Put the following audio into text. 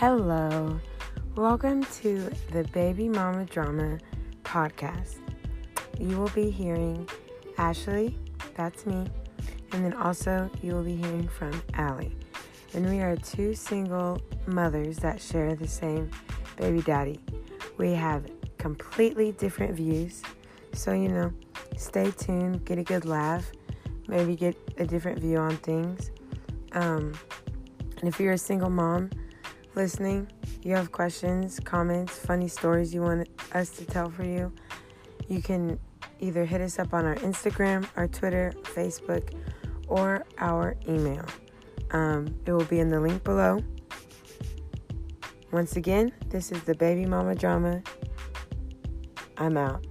Hello, welcome to the Baby Momma Drama podcast. You will be hearing Ashley, that's me, and then also you will be hearing from Allie. And we are two single mothers that share the same baby daddy. We have completely different views, so you know, stay tuned, get a good laugh, maybe get a different view on things. Um, and if you're a single mom listening, you have questions, comments, funny stories you want us to tell for you, you can either hit us up on our Instagram, our Twitter, Facebook, or our email. Um, it will be in the link below. Once again, this is the Baby Momma Drama. I'm out.